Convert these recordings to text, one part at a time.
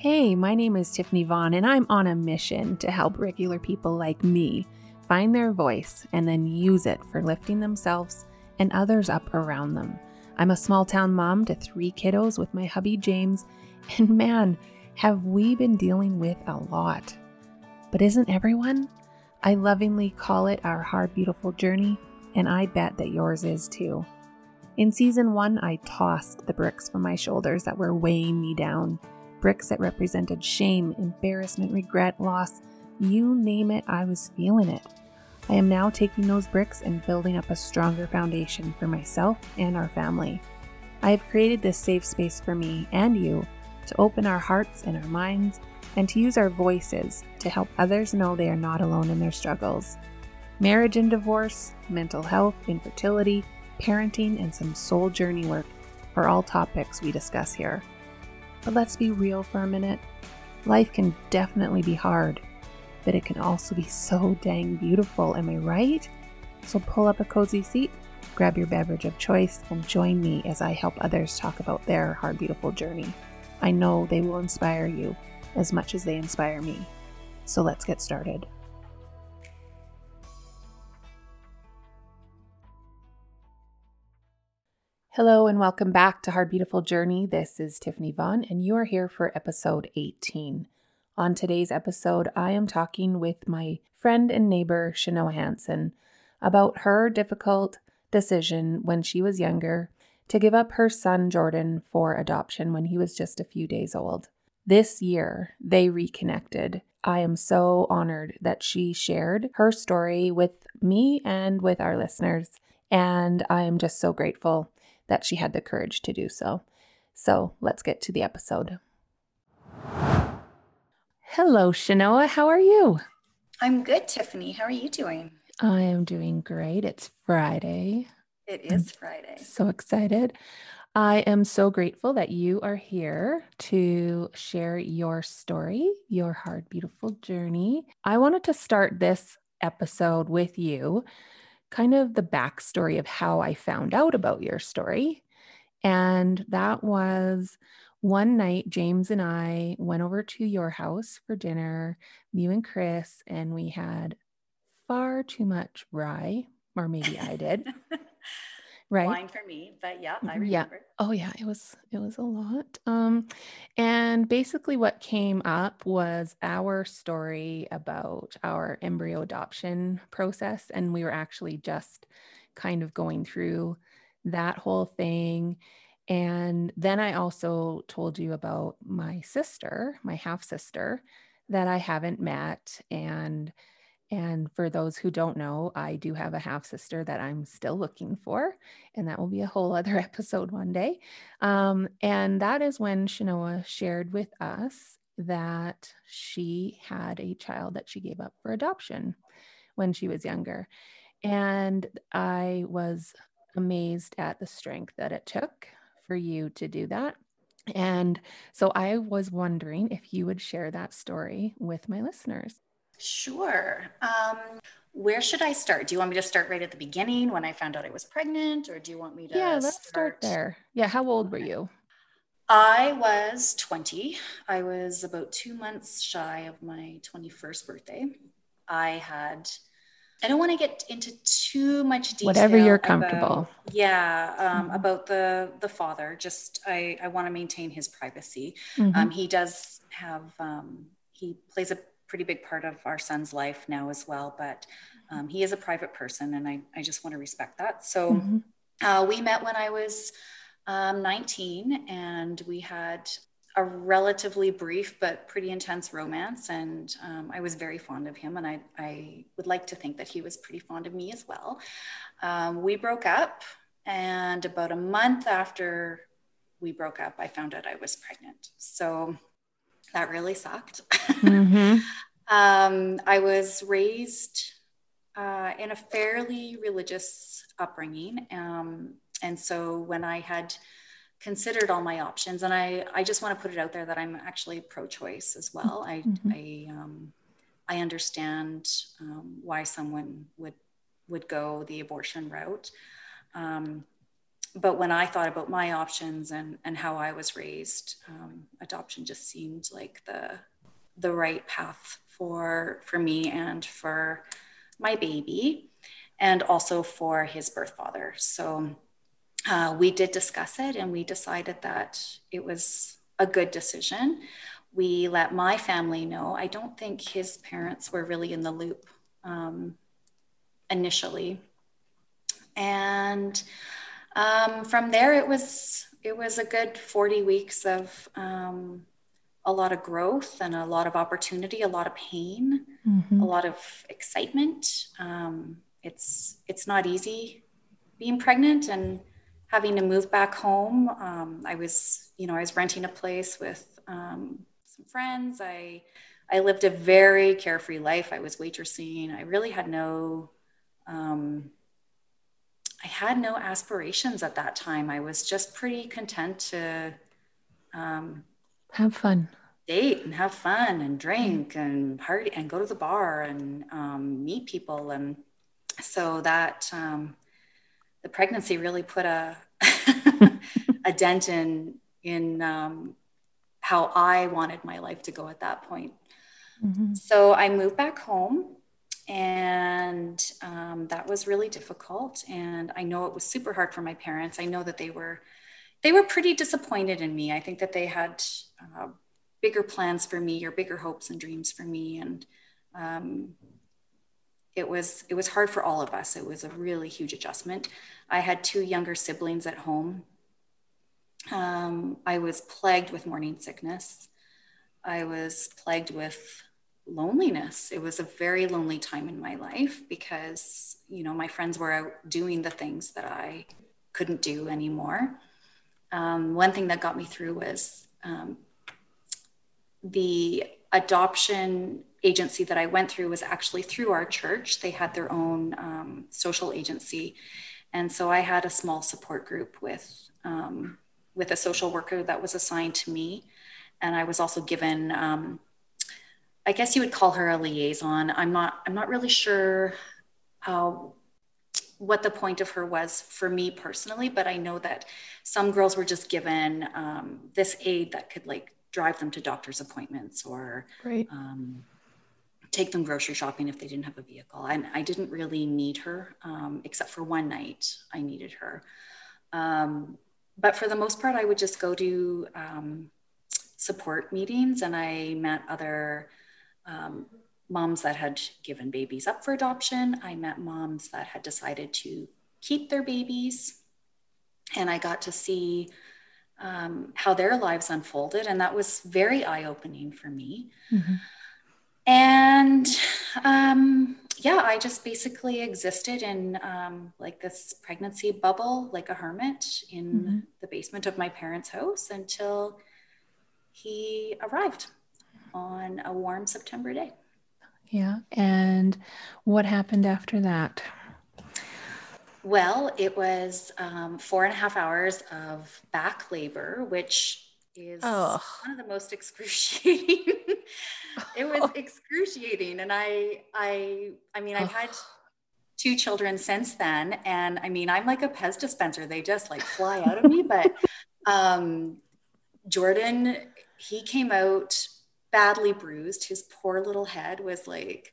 Hey, my name is Tiffany Vaughn, and I'm on a mission to help regular people like me find their voice and then use it for lifting themselves and others up around them. I'm a small town mom to three kiddos with my hubby James, and man, have we been dealing with a lot. But isn't everyone? I lovingly call it our hard, beautiful journey, and I bet that yours is too. In season one, I tossed the bricks from my shoulders that were weighing me down bricks that represented shame, embarrassment, regret, loss you name it, I was feeling it. I am now taking those bricks and building up a stronger foundation for myself and our family. I have created this safe space for me and you to open our hearts and our minds and to use our voices to help others know they are not alone in their struggles. Marriage and divorce, mental health, infertility, parenting, and some soul journey work are all topics we discuss here. But let's be real for a minute. Life can definitely be hard, but it can also be so dang beautiful, am I right? So pull up a cozy seat, grab your beverage of choice, and join me as I help others talk about their hard, beautiful journey. I know they will inspire you as much as they inspire me. So let's get started. Hello and welcome back to Hard Beautiful Journey. This is Tiffany Vaughn, and you are here for episode 18. On today's episode, I am talking with my friend and neighbor, Shanoa Hanson, about her difficult decision when she was younger to give up her son Jordan for adoption when he was just a few days old. This year, they reconnected. I am so honored that she shared her story with me and with our listeners, and I am just so grateful that she had the courage to do so. So let's get to the episode. Hello, Shanoa. How are you? I'm good, Tiffany. How are you doing? I am doing great. It's Friday. It is Friday. So excited. I am so grateful that you are here to share your story, your hard, beautiful journey. I wanted to start this episode with you kind of the backstory of how I found out about your story. And that was one night, James and I went over to your house for dinner, you and Chris, and we had far too much rye, or maybe I did. right. wine for me but yeah i remember yeah. oh yeah it was it was a lot um and basically what came up was our story about our embryo adoption process and we were actually just kind of going through that whole thing and then i also told you about my sister my half sister that i haven't met and and for those who don't know, I do have a half sister that I'm still looking for, and that will be a whole other episode one day. Um, and that is when Shanoa shared with us that she had a child that she gave up for adoption when she was younger. And I was amazed at the strength that it took for you to do that. And so I was wondering if you would share that story with my listeners. Sure. Um, where should I start? Do you want me to start right at the beginning when I found out I was pregnant, or do you want me to? Yeah, let's start, start there. Yeah, how old were you? I was 20. I was about two months shy of my 21st birthday. I had, I don't want to get into too much detail. Whatever you're comfortable. About, yeah, um, mm-hmm. about the the father. Just I, I want to maintain his privacy. Mm-hmm. Um, he does have, um, he plays a pretty big part of our son's life now as well. But um, he is a private person, and I, I just want to respect that. So mm-hmm. uh, we met when I was um, 19, and we had a relatively brief but pretty intense romance. And um, I was very fond of him, and I, I would like to think that he was pretty fond of me as well. Um, we broke up, and about a month after we broke up, I found out I was pregnant. So that really sucked. Mm-hmm. um, I was raised uh, in a fairly religious upbringing. Um, and so when I had considered all my options, and I, I just want to put it out there that I'm actually pro choice as well. I, mm-hmm. I, um, I understand um, why someone would, would go the abortion route. Um, but when I thought about my options and and how I was raised, um, adoption just seemed like the the right path for for me and for my baby, and also for his birth father. So uh, we did discuss it, and we decided that it was a good decision. We let my family know. I don't think his parents were really in the loop um, initially, and um, from there it was it was a good 40 weeks of um, a lot of growth and a lot of opportunity a lot of pain mm-hmm. a lot of excitement. Um, it's it's not easy being pregnant and having to move back home. Um, i was you know i was renting a place with um, some friends. I i lived a very carefree life. I was waitressing. I really had no um, I had no aspirations at that time. I was just pretty content to um, have fun, date and have fun and drink and party and go to the bar and um, meet people. And so that um, the pregnancy really put a a dent in in um, how I wanted my life to go at that point. Mm-hmm. So I moved back home and um, that was really difficult and i know it was super hard for my parents. I know that they were they were pretty disappointed in me. I think that they had uh, bigger plans for me or bigger hopes and dreams for me and um, it was it was hard for all of us. It was a really huge adjustment. I had two younger siblings at home. Um, i was plagued with morning sickness. I was plagued with loneliness. It was a very lonely time in my life because, you know, my friends were out doing the things that I couldn't do anymore. Um, one thing that got me through was um, the adoption agency that I went through was actually through our church. They had their own um, social agency. And so I had a small support group with, um, with a social worker that was assigned to me. And I was also given um, I guess you would call her a liaison. I'm not. I'm not really sure how what the point of her was for me personally, but I know that some girls were just given um, this aid that could like drive them to doctor's appointments or right. um, take them grocery shopping if they didn't have a vehicle. I, I didn't really need her, um, except for one night I needed her. Um, but for the most part, I would just go to um, support meetings and I met other um, moms that had given babies up for adoption. I met moms that had decided to keep their babies. And I got to see um, how their lives unfolded. And that was very eye opening for me. Mm-hmm. And um, yeah, I just basically existed in um, like this pregnancy bubble, like a hermit in mm-hmm. the basement of my parents' house until he arrived on a warm September day. Yeah. And what happened after that? Well, it was um, four and a half hours of back labor, which is oh. one of the most excruciating. it was excruciating, and I, I, I mean, I've had two children since then, and I mean, I'm like a Pez dispenser; they just like fly out of me. But um, Jordan, he came out badly bruised. His poor little head was like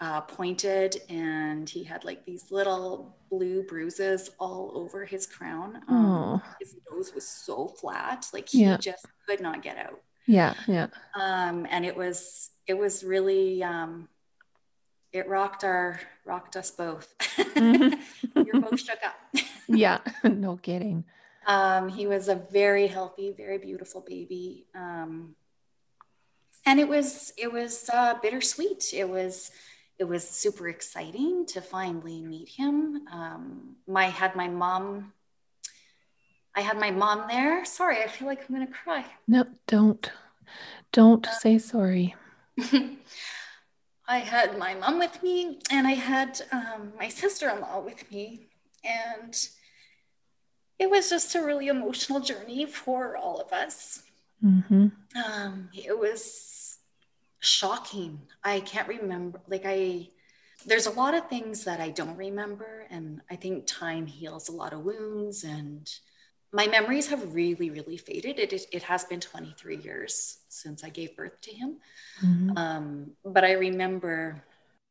uh, pointed and he had like these little blue bruises all over his crown. Um, his nose was so flat, like he yeah. just could not get out. Yeah, yeah. Um, and it was it was really um, it rocked our rocked us both. Mm-hmm. You're both shook up. yeah, no kidding. Um, he was a very healthy, very beautiful baby. Um, and it was it was uh, bittersweet. It was it was super exciting to finally meet him. Um, my had my mom. I had my mom there. Sorry, I feel like I'm gonna cry. No, don't, don't uh, say sorry. I had my mom with me, and I had um, my sister-in-law with me, and it was just a really emotional journey for all of us. Mm-hmm. Um, it was shocking. I can't remember. Like I, there's a lot of things that I don't remember. And I think time heals a lot of wounds. And my memories have really, really faded. It, it, it has been 23 years since I gave birth to him. Mm-hmm. Um, but I remember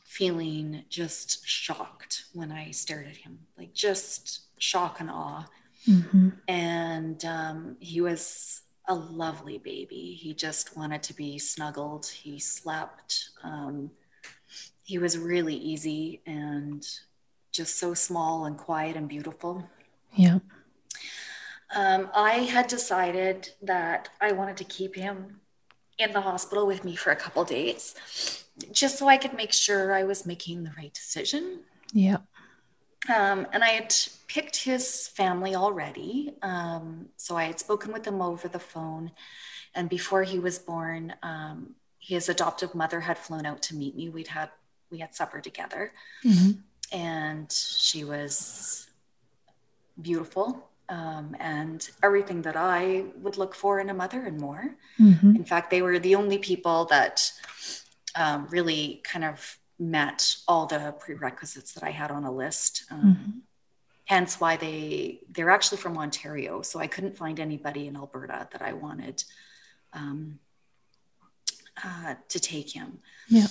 feeling just shocked when I stared at him, like just shock and awe. Mm-hmm. And um, he was a lovely baby. He just wanted to be snuggled. He slept. Um, he was really easy and just so small and quiet and beautiful. Yeah. Um, I had decided that I wanted to keep him in the hospital with me for a couple days just so I could make sure I was making the right decision. Yeah. Um, and I had picked his family already. Um, so I had spoken with them over the phone. And before he was born, um, his adoptive mother had flown out to meet me. We'd had we had supper together, mm-hmm. and she was beautiful um, and everything that I would look for in a mother and more. Mm-hmm. In fact, they were the only people that um, really kind of met all the prerequisites that I had on a list. Um, mm-hmm. Hence why they they're actually from Ontario, so I couldn't find anybody in Alberta that I wanted um, uh, to take him. Yeah.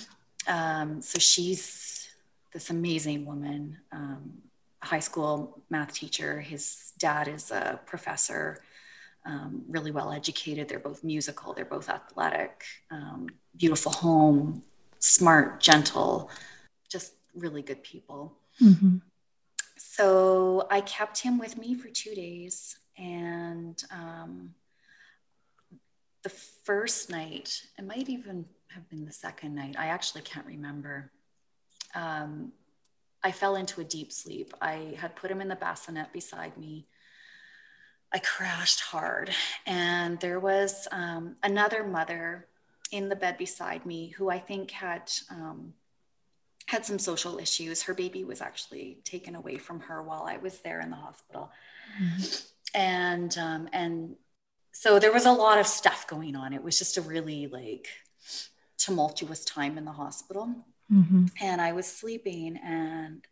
Um, so she's this amazing woman, um, high school math teacher. His dad is a professor, um, really well educated. They're both musical. They're both athletic. Um, beautiful home, smart, gentle, just really good people. Mm-hmm. So I kept him with me for two days. And um, the first night, it might even have been the second night, I actually can't remember. Um, I fell into a deep sleep. I had put him in the bassinet beside me. I crashed hard. And there was um, another mother in the bed beside me who I think had um, had some social issues. Her baby was actually taken away from her while I was there in the hospital, mm-hmm. and um, and so there was a lot of stuff going on. It was just a really like tumultuous time in the hospital, mm-hmm. and I was sleeping and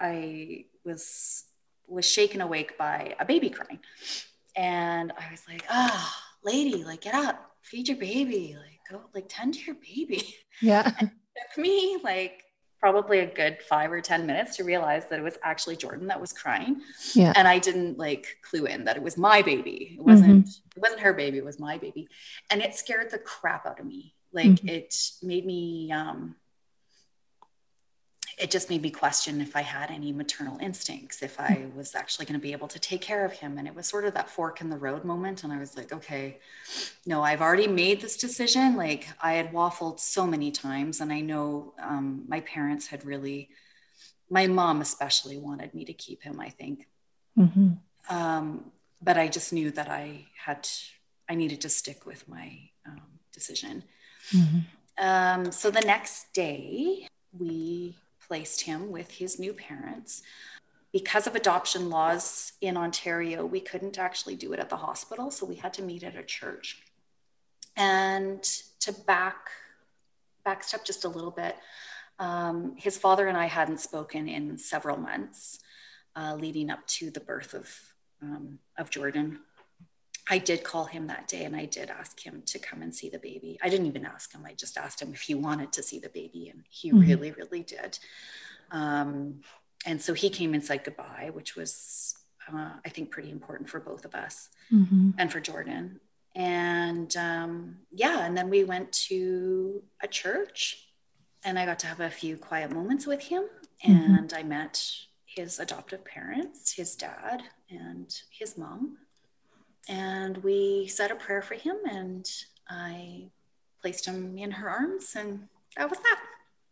I was was shaken awake by a baby crying, and I was like, "Ah, oh, lady, like get up, feed your baby, like." Go like tend to your baby. Yeah. it took me like probably a good five or 10 minutes to realize that it was actually Jordan that was crying. Yeah. And I didn't like clue in that it was my baby. It wasn't, mm-hmm. it wasn't her baby. It was my baby. And it scared the crap out of me. Like mm-hmm. it made me, um, it just made me question if I had any maternal instincts, if I hmm. was actually going to be able to take care of him. And it was sort of that fork in the road moment. And I was like, okay, no, I've already made this decision. Like I had waffled so many times. And I know um, my parents had really, my mom especially wanted me to keep him, I think. Mm-hmm. Um, but I just knew that I had, I needed to stick with my um, decision. Mm-hmm. Um, so the next day, we placed him with his new parents. Because of adoption laws in Ontario, we couldn't actually do it at the hospital, so we had to meet at a church. And to back backstep just a little bit, um, his father and I hadn't spoken in several months uh, leading up to the birth of um, of Jordan. I did call him that day and I did ask him to come and see the baby. I didn't even ask him, I just asked him if he wanted to see the baby, and he mm-hmm. really, really did. Um, and so he came and said goodbye, which was, uh, I think, pretty important for both of us mm-hmm. and for Jordan. And um, yeah, and then we went to a church and I got to have a few quiet moments with him. Mm-hmm. And I met his adoptive parents, his dad, and his mom and we said a prayer for him and I placed him in her arms and that was that.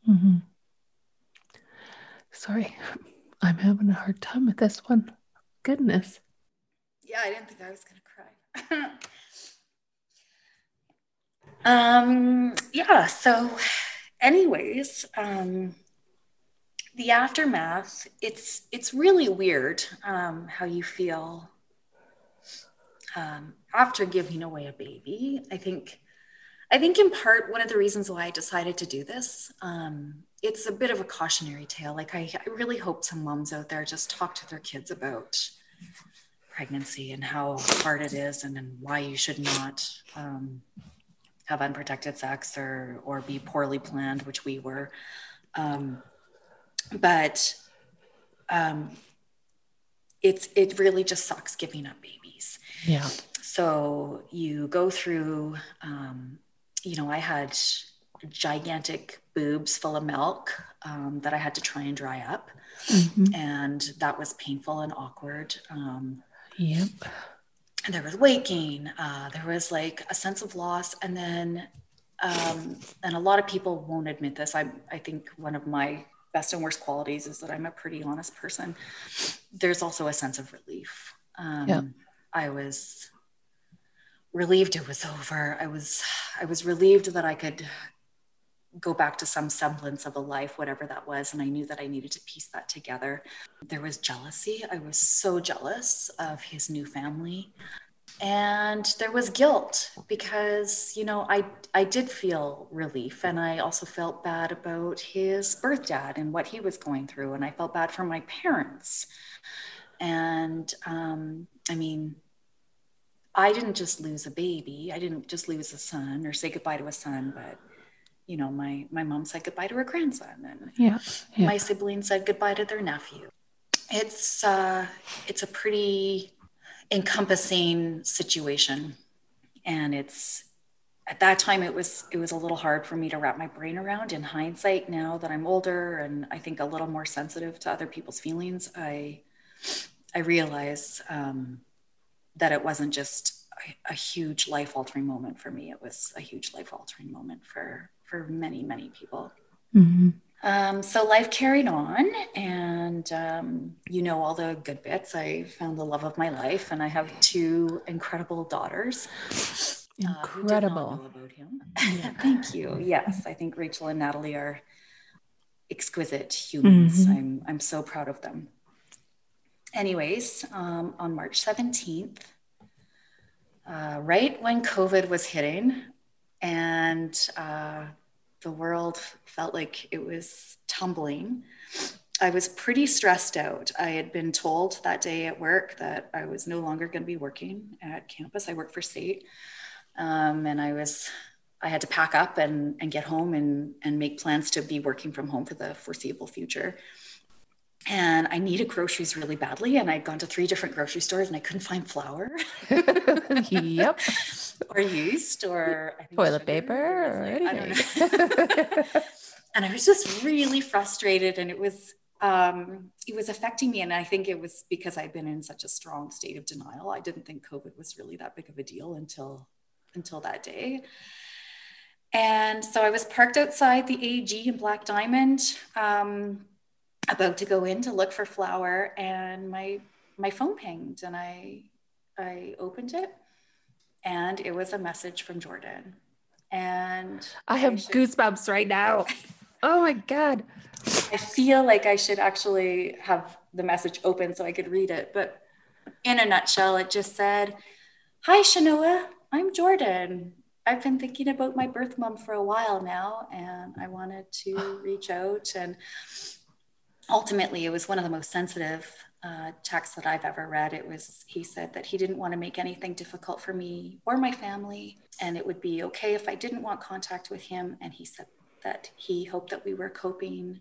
Mm-hmm. Sorry, I'm having a hard time with this one. Goodness. Yeah, I didn't think I was going to cry. um, yeah, so anyways, um, the aftermath, it's it's really weird um, how you feel um, after giving away a baby. I think, I think in part one of the reasons why I decided to do this um, it's a bit of a cautionary tale. Like I, I really hope some moms out there just talk to their kids about pregnancy and how hard it is and, and why you should not um, have unprotected sex or or be poorly planned, which we were. Um, but um, it's it really just sucks giving up Yeah. So you go through, um, you know, I had gigantic boobs full of milk um, that I had to try and dry up. Mm-hmm. And that was painful and awkward. Um, yep. And there was weight gain. Uh, there was like a sense of loss. And then, um, and a lot of people won't admit this. I, I think one of my best and worst qualities is that I'm a pretty honest person. There's also a sense of relief. Um, yeah. I was relieved it was over. I was I was relieved that I could go back to some semblance of a life, whatever that was. And I knew that I needed to piece that together. There was jealousy. I was so jealous of his new family. And there was guilt because, you know, I, I did feel relief. And I also felt bad about his birth dad and what he was going through. And I felt bad for my parents. And um, I mean, I didn't just lose a baby. I didn't just lose a son or say goodbye to a son, but you know, my my mom said goodbye to her grandson, and yeah, yeah. my siblings said goodbye to their nephew. It's uh, it's a pretty encompassing situation, and it's at that time it was it was a little hard for me to wrap my brain around. In hindsight, now that I'm older and I think a little more sensitive to other people's feelings, I I realize um, that it wasn't just a, a huge life altering moment for me. It was a huge life altering moment for for many, many people. Mm-hmm. Um, so life carried on, and um, you know all the good bits. I found the love of my life, and I have two incredible daughters. Incredible. Uh, about him. Yeah. Thank you. Yes, I think Rachel and Natalie are exquisite humans. Mm-hmm. I'm I'm so proud of them. Anyways, um, on March seventeenth, uh, right when COVID was hitting, and uh, the world felt like it was tumbling. I was pretty stressed out. I had been told that day at work that I was no longer going to be working at campus. I work for state. Um, and I was, I had to pack up and, and get home and, and make plans to be working from home for the foreseeable future. And I needed groceries really badly. And I'd gone to three different grocery stores and I couldn't find flour. yep. or yeast or toilet paper or anything. and I was just really frustrated and it was um, it was affecting me. And I think it was because I'd been in such a strong state of denial. I didn't think COVID was really that big of a deal until until that day. And so I was parked outside the AG in Black Diamond, um, about to go in to look for flour, and my my phone pinged, and I I opened it, and it was a message from Jordan. And I have I should, goosebumps right now. oh my God. I feel like I should actually have the message open so I could read it. But in a nutshell, it just said, Hi, Shanoa, I'm Jordan. I've been thinking about my birth mom for a while now, and I wanted to reach out. And ultimately, it was one of the most sensitive uh, text that I've ever read. It was, he said that he didn't want to make anything difficult for me or my family, and it would be okay if I didn't want contact with him. And he said that he hoped that we were coping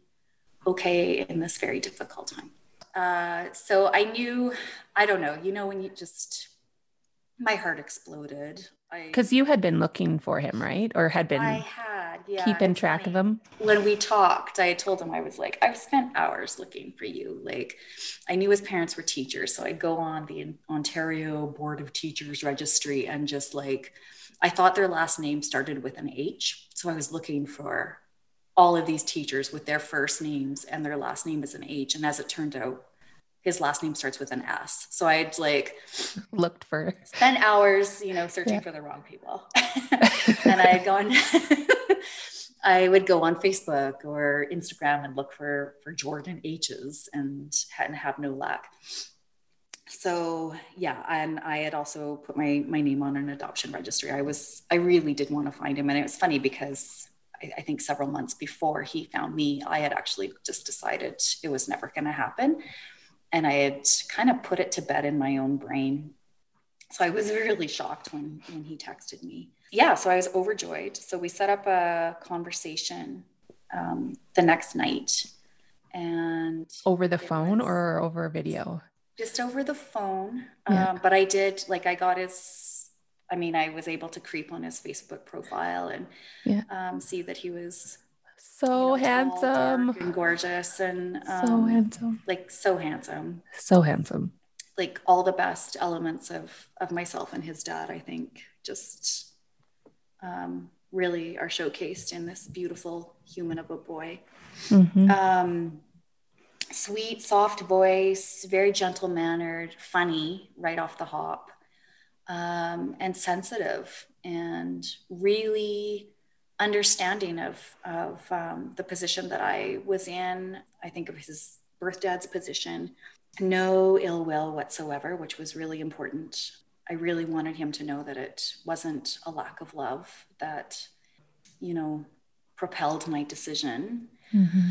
okay in this very difficult time. Uh, so I knew, I don't know, you know, when you just, my heart exploded. Because you had been looking for him, right? Or had been. I had yeah, keeping track funny. of him. When we talked, I told him I was like, I've spent hours looking for you. Like, I knew his parents were teachers, so I'd go on the Ontario Board of Teachers registry and just like, I thought their last name started with an H, so I was looking for all of these teachers with their first names and their last name is an H. And as it turned out, his last name starts with an S. So I'd like looked for spent hours, you know, searching yeah. for the wrong people. and I had gone I would go on Facebook or Instagram and look for for Jordan H's and hadn't have no luck. So yeah, and I had also put my my name on an adoption registry. I was I really did want to find him, and it was funny because I, I think several months before he found me, I had actually just decided it was never going to happen. And I had kind of put it to bed in my own brain. So I was really shocked when, when he texted me. Yeah, so I was overjoyed. So we set up a conversation um, the next night and over the phone or over video just over the phone yeah. um, but i did like i got his i mean i was able to creep on his facebook profile and yeah. um, see that he was so you know, handsome and gorgeous and um, so handsome like so handsome so handsome like all the best elements of of myself and his dad i think just um, really are showcased in this beautiful human of a boy. Mm-hmm. Um, sweet, soft voice, very gentle mannered, funny right off the hop, um, and sensitive, and really understanding of of um, the position that I was in. I think of his birth dad's position. No ill will whatsoever, which was really important. I really wanted him to know that it wasn't a lack of love that, you know, propelled my decision. Mm-hmm.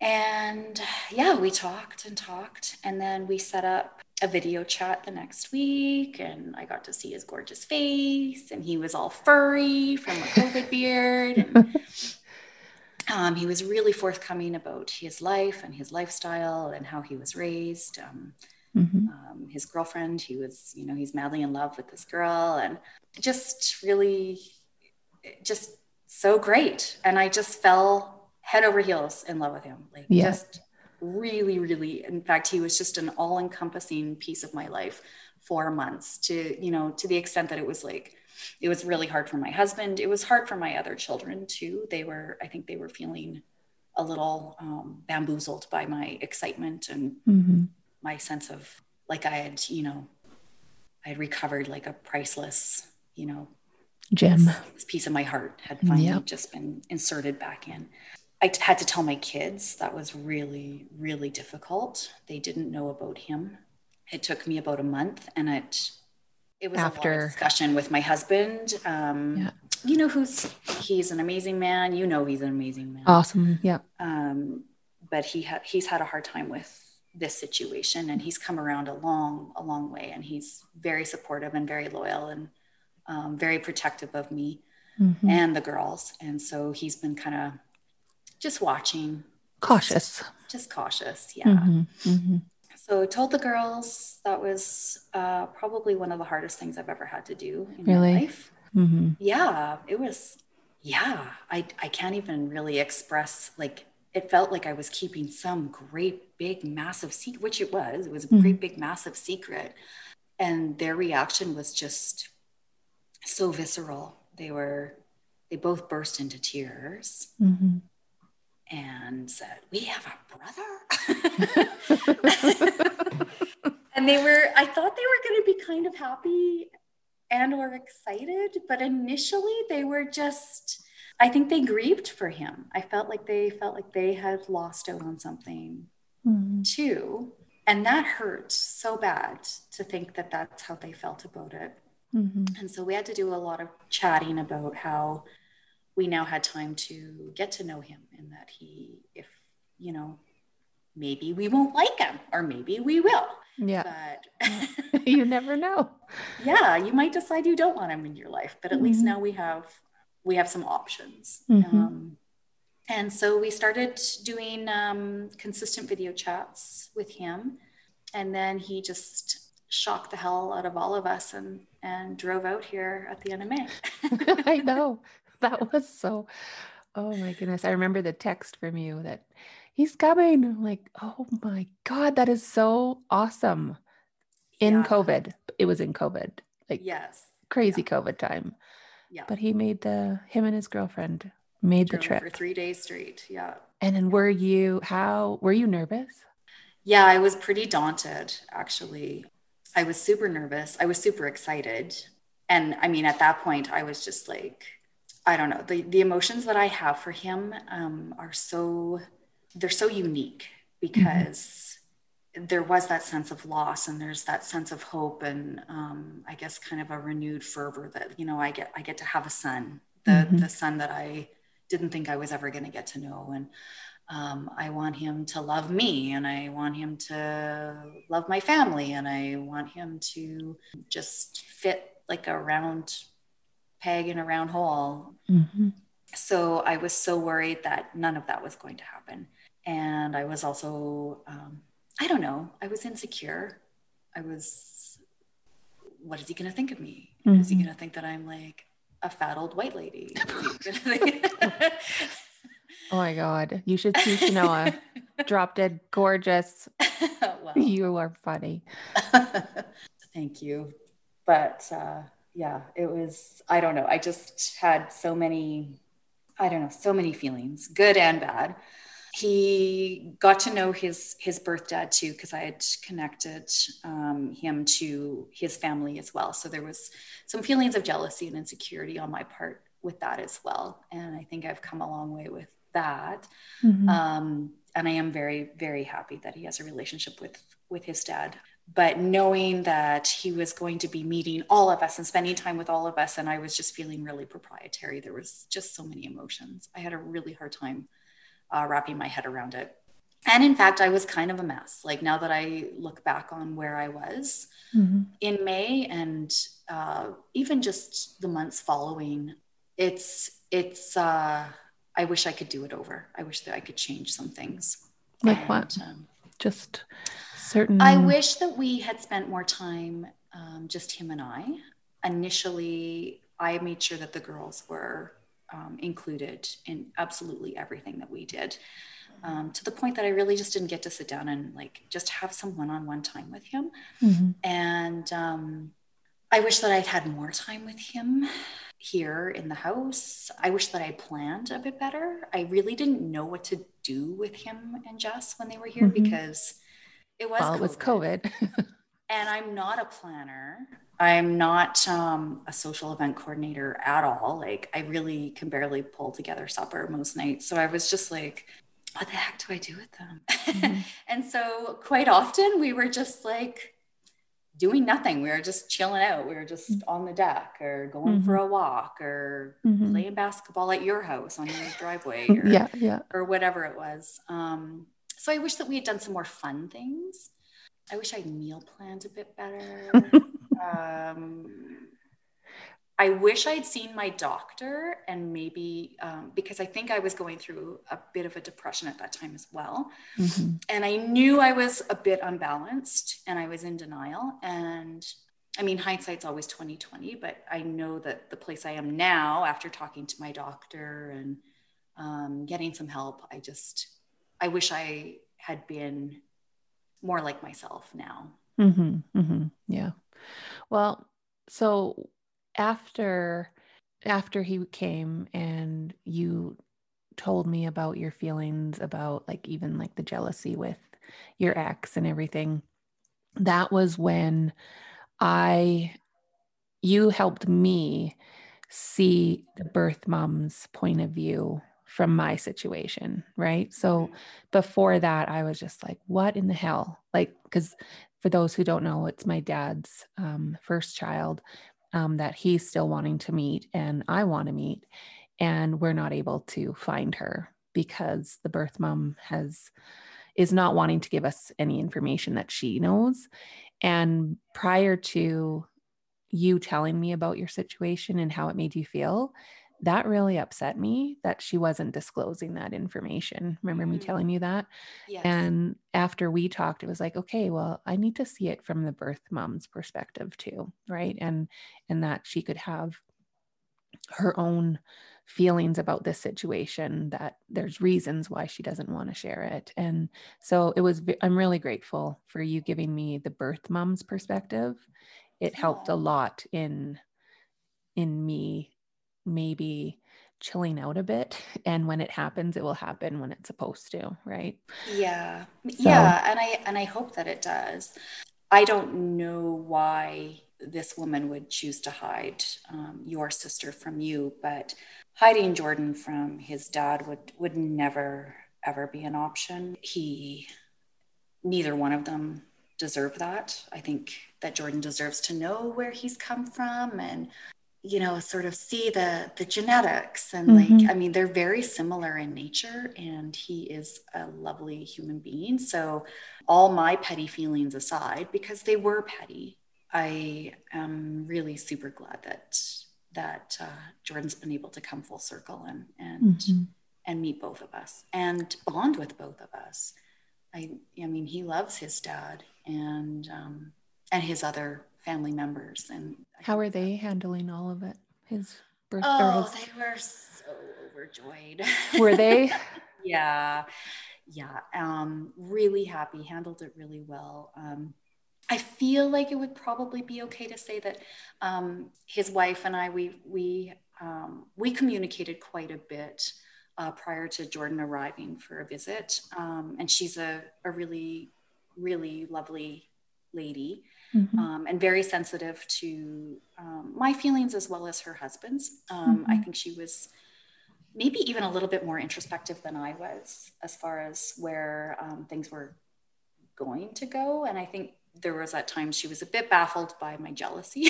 And yeah, we talked and talked. And then we set up a video chat the next week. And I got to see his gorgeous face. And he was all furry from a COVID beard. And um, he was really forthcoming about his life and his lifestyle and how he was raised. Um, mm-hmm. um, his girlfriend, he was, you know, he's madly in love with this girl. And just really, just so great. And I just fell head over heels in love with him. Like yeah. just really, really, in fact, he was just an all encompassing piece of my life for months to, you know, to the extent that it was like, it was really hard for my husband. It was hard for my other children too. They were, I think they were feeling a little um, bamboozled by my excitement and mm-hmm. my sense of like I had, you know, I had recovered like a priceless, you know, gem. This, this piece of my heart had finally yep. just been inserted back in. I had to tell my kids that was really, really difficult. They didn't know about him. It took me about a month, and it it was after discussion with my husband. Um, yeah. You know who's he's an amazing man. You know he's an amazing man. Awesome. Yeah. Um, but he had he's had a hard time with this situation, and he's come around a long, a long way, and he's very supportive and very loyal and um, very protective of me mm-hmm. and the girls. And so he's been kind of just watching. Cautious. Just, just cautious. Yeah. Mm-hmm. Mm-hmm. So told the girls that was uh, probably one of the hardest things I've ever had to do in really? my life. Mm-hmm. Yeah, it was. Yeah, I I can't even really express like it felt like I was keeping some great big massive secret, which it was. It was a mm-hmm. great big massive secret, and their reaction was just so visceral. They were, they both burst into tears mm-hmm. And said, We have a brother. and they were, I thought they were going to be kind of happy and or excited, but initially they were just, I think they grieved for him. I felt like they felt like they had lost out on something mm-hmm. too. And that hurt so bad to think that that's how they felt about it. Mm-hmm. And so we had to do a lot of chatting about how we now had time to get to know him and that he, if, you know, maybe we won't like him or maybe we will. Yeah. But you never know. Yeah. You might decide you don't want him in your life, but at mm-hmm. least now we have, we have some options. Mm-hmm. Um, and so we started doing um, consistent video chats with him. And then he just shocked the hell out of all of us and and drove out here at the end of May. I know. That was so oh my goodness. I remember the text from you that he's coming. I'm like, oh my God, that is so awesome. In yeah. COVID. It was in COVID. Like yes. Crazy yeah. COVID time. Yeah. But he made the him and his girlfriend made Drove the trip for three days straight. Yeah. And then were you how were you nervous? Yeah, I was pretty daunted actually. I was super nervous. I was super excited. And I mean, at that point, I was just like, I don't know, the, the emotions that I have for him um, are so, they're so unique because mm-hmm. there was that sense of loss and there's that sense of hope and um, I guess kind of a renewed fervor that, you know, I get, I get to have a son, the, mm-hmm. the son that I didn't think I was ever going to get to know. And um, I want him to love me and I want him to love my family and I want him to just fit like a round peg in a round hole. Mm-hmm. So I was so worried that none of that was going to happen. And I was also, um, I don't know, I was insecure. I was, what is he going to think of me? Mm-hmm. Is he mm-hmm. going to think that I'm like a fat old white lady? Oh my God. You should see Shanoa. Drop dead gorgeous. well, you are funny. Thank you. But uh, yeah, it was, I don't know. I just had so many, I don't know, so many feelings, good and bad. He got to know his his birth dad too, because I had connected um, him to his family as well. So there was some feelings of jealousy and insecurity on my part with that as well. And I think I've come a long way with that. Mm-hmm. Um, and I am very, very happy that he has a relationship with with his dad. But knowing that he was going to be meeting all of us and spending time with all of us, and I was just feeling really proprietary. There was just so many emotions. I had a really hard time uh, wrapping my head around it. And in fact, I was kind of a mess. Like now that I look back on where I was mm-hmm. in May and uh, even just the months following, it's it's uh, I wish I could do it over. I wish that I could change some things. Like and, what? Um, just certain. I wish that we had spent more time, um, just him and I. Initially, I made sure that the girls were um, included in absolutely everything that we did. Um, to the point that I really just didn't get to sit down and like just have some one-on-one time with him. Mm-hmm. And um, I wish that I'd had more time with him here in the house. I wish that I planned a bit better. I really didn't know what to do with him and Jess when they were here mm-hmm. because it was well, it was COVID. and I'm not a planner. I'm not um, a social event coordinator at all. Like I really can barely pull together supper most nights. So I was just like, what the heck do I do with them? Mm-hmm. and so quite often we were just like doing nothing. We were just chilling out. We were just mm-hmm. on the deck or going mm-hmm. for a walk or mm-hmm. playing basketball at your house on your driveway or, yeah, yeah. or whatever it was. Um, so I wish that we had done some more fun things. I wish I'd meal planned a bit better. um, I wish I'd seen my doctor and maybe um, because I think I was going through a bit of a depression at that time as well. Mm-hmm. And I knew I was a bit unbalanced and I was in denial. And I mean, hindsight's always 2020, but I know that the place I am now after talking to my doctor and um, getting some help, I just, I wish I had been more like myself now. Mm-hmm, mm-hmm, yeah. Well, so after after he came and you told me about your feelings about like even like the jealousy with your ex and everything that was when i you helped me see the birth mom's point of view from my situation right so mm-hmm. before that i was just like what in the hell like because for those who don't know it's my dad's um, first child um, that he's still wanting to meet and I want to meet. And we're not able to find her because the birth mom has is not wanting to give us any information that she knows. And prior to you telling me about your situation and how it made you feel, that really upset me that she wasn't disclosing that information. Remember mm-hmm. me telling you that? Yes. And after we talked, it was like, okay, well, I need to see it from the birth mom's perspective too, right? And and that she could have her own feelings about this situation that there's reasons why she doesn't want to share it and so it was i'm really grateful for you giving me the birth mom's perspective it helped a lot in in me maybe chilling out a bit and when it happens it will happen when it's supposed to right? Yeah. So. yeah and i and i hope that it does. I don't know why this woman would choose to hide um, your sister from you but hiding jordan from his dad would would never ever be an option. He neither one of them deserve that. I think that jordan deserves to know where he's come from and you know sort of see the the genetics and mm-hmm. like i mean they're very similar in nature and he is a lovely human being so all my petty feelings aside because they were petty i am really super glad that that uh, jordan's been able to come full circle and and mm-hmm. and meet both of us and bond with both of us i i mean he loves his dad and um and his other family members. And how are they handling all of it? His birth. Oh, his... they were so overjoyed. Were they? yeah, yeah. Um, really happy. Handled it really well. Um, I feel like it would probably be okay to say that um, his wife and I we we um, we communicated quite a bit uh, prior to Jordan arriving for a visit, um, and she's a a really really lovely lady mm-hmm. um, and very sensitive to um, my feelings as well as her husband's. Um, mm-hmm. I think she was maybe even a little bit more introspective than I was as far as where um, things were going to go. And I think there was at times she was a bit baffled by my jealousy.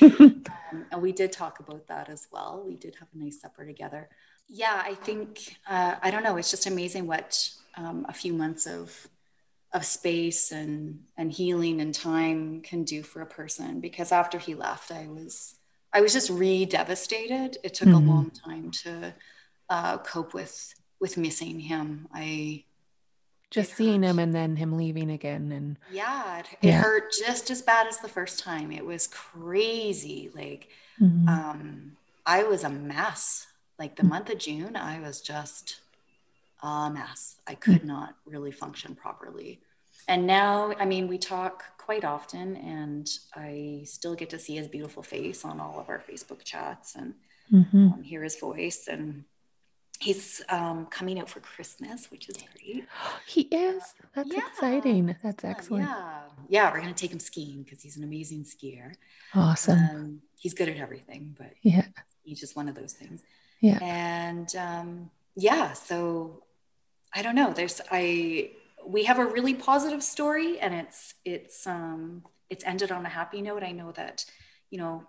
Um, and we did talk about that as well. We did have a nice supper together. Yeah, I think, uh, I don't know, it's just amazing what um, a few months of of space and and healing and time can do for a person because after he left i was i was just re-devastated it took mm-hmm. a long time to uh, cope with with missing him i just seeing hurt. him and then him leaving again and yeah it, it hurt just as bad as the first time it was crazy like mm-hmm. um i was a mess like the mm-hmm. month of june i was just a mess. I could not really function properly. And now, I mean, we talk quite often, and I still get to see his beautiful face on all of our Facebook chats and mm-hmm. um, hear his voice. And he's um, coming out for Christmas, which is great. He is. That's yeah. exciting. That's excellent. Yeah, yeah. We're gonna take him skiing because he's an amazing skier. Awesome. Um, he's good at everything, but yeah, he's just one of those things. Yeah. And um, yeah, so I don't know. There's I we have a really positive story and it's it's um it's ended on a happy note. I know that, you know,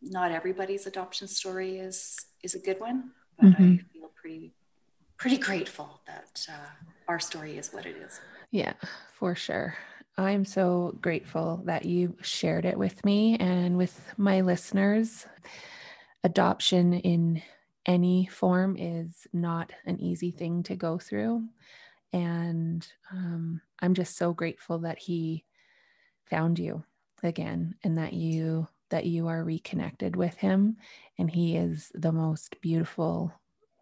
not everybody's adoption story is is a good one, but mm-hmm. I feel pretty pretty grateful that uh, our story is what it is. Yeah, for sure. I'm so grateful that you shared it with me and with my listeners. Adoption in any form is not an easy thing to go through. And um, I'm just so grateful that he found you again and that you that you are reconnected with him and he is the most beautiful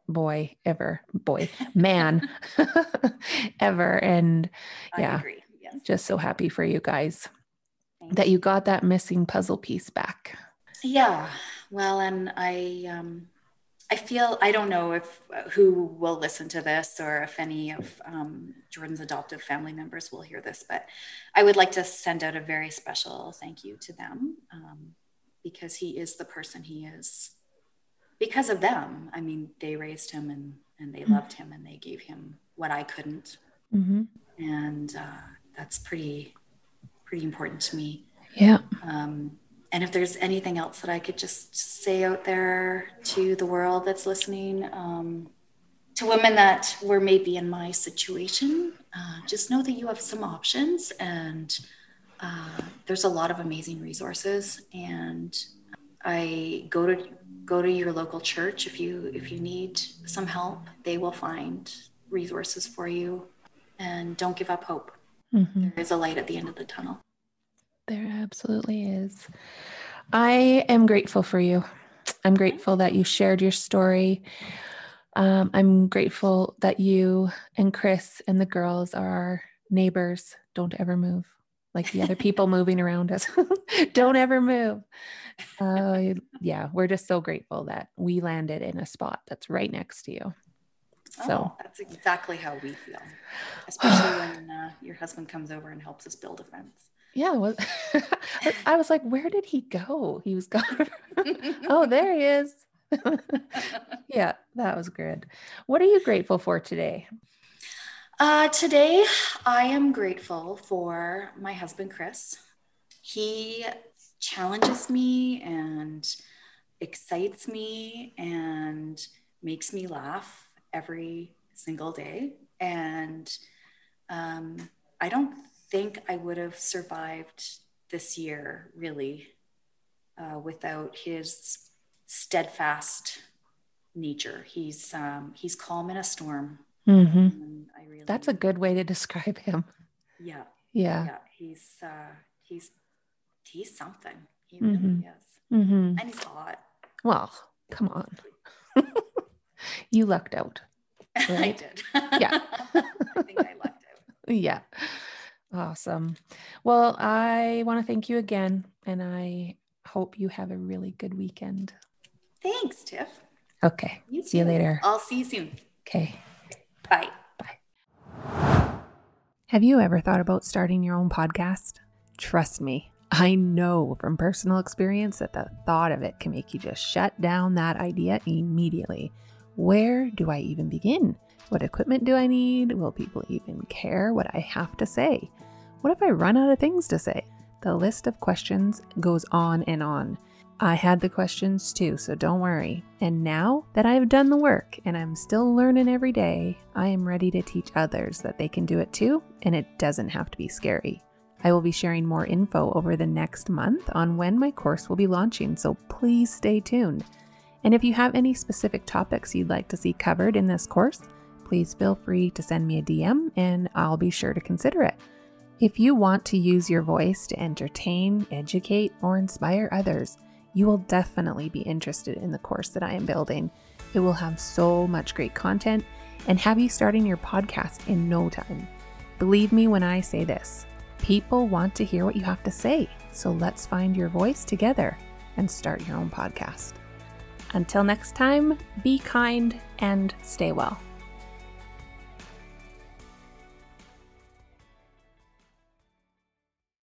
boy ever boy man ever and yeah yes. just so happy for you guys Thanks. that you got that missing puzzle piece back yeah well and i um I feel I don't know if uh, who will listen to this or if any of um, Jordan's adoptive family members will hear this, but I would like to send out a very special thank you to them um, because he is the person he is because of them. I mean, they raised him and and they mm-hmm. loved him and they gave him what I couldn't, mm-hmm. and uh, that's pretty pretty important to me. Yeah. Um, and if there's anything else that I could just say out there to the world that's listening, um, to women that were maybe in my situation, uh, just know that you have some options and uh, there's a lot of amazing resources. And I go to go to your local church if you if you need some help. They will find resources for you, and don't give up hope. Mm-hmm. There is a light at the end of the tunnel. There absolutely is. I am grateful for you. I'm grateful that you shared your story. Um, I'm grateful that you and Chris and the girls are our neighbors. Don't ever move like the other people moving around us. Don't ever move. Uh, yeah, we're just so grateful that we landed in a spot that's right next to you. So oh, that's exactly how we feel, especially when uh, your husband comes over and helps us build a fence yeah well, i was like where did he go? He was gone. Oh there he is. Yeah that was good. What are you grateful for today? Uh, today i am grateful for my husband chris. He challenges me and excites me and makes me laugh every single day. And um, I don't think I would have survived this year really uh, without his steadfast nature. He's um, he's calm in a storm. Mm-hmm. Really, That's a good way to describe him. Yeah. Yeah. Yeah. He's uh, he's he's something. He really mm-hmm. is. Mm-hmm. And he's hot. Well, come on. you lucked out. Right? I did. yeah. I think I lucked out. Yeah. Awesome. Well, I want to thank you again, and I hope you have a really good weekend. Thanks, Tiff. Okay. You see you later. I'll see you soon. Okay. Bye. Bye. Have you ever thought about starting your own podcast? Trust me, I know from personal experience that the thought of it can make you just shut down that idea immediately. Where do I even begin? What equipment do I need? Will people even care what I have to say? What if I run out of things to say? The list of questions goes on and on. I had the questions too, so don't worry. And now that I've done the work and I'm still learning every day, I am ready to teach others that they can do it too, and it doesn't have to be scary. I will be sharing more info over the next month on when my course will be launching, so please stay tuned. And if you have any specific topics you'd like to see covered in this course, please feel free to send me a DM and I'll be sure to consider it. If you want to use your voice to entertain, educate, or inspire others, you will definitely be interested in the course that I am building. It will have so much great content and have you starting your podcast in no time. Believe me when I say this people want to hear what you have to say, so let's find your voice together and start your own podcast. Until next time, be kind and stay well.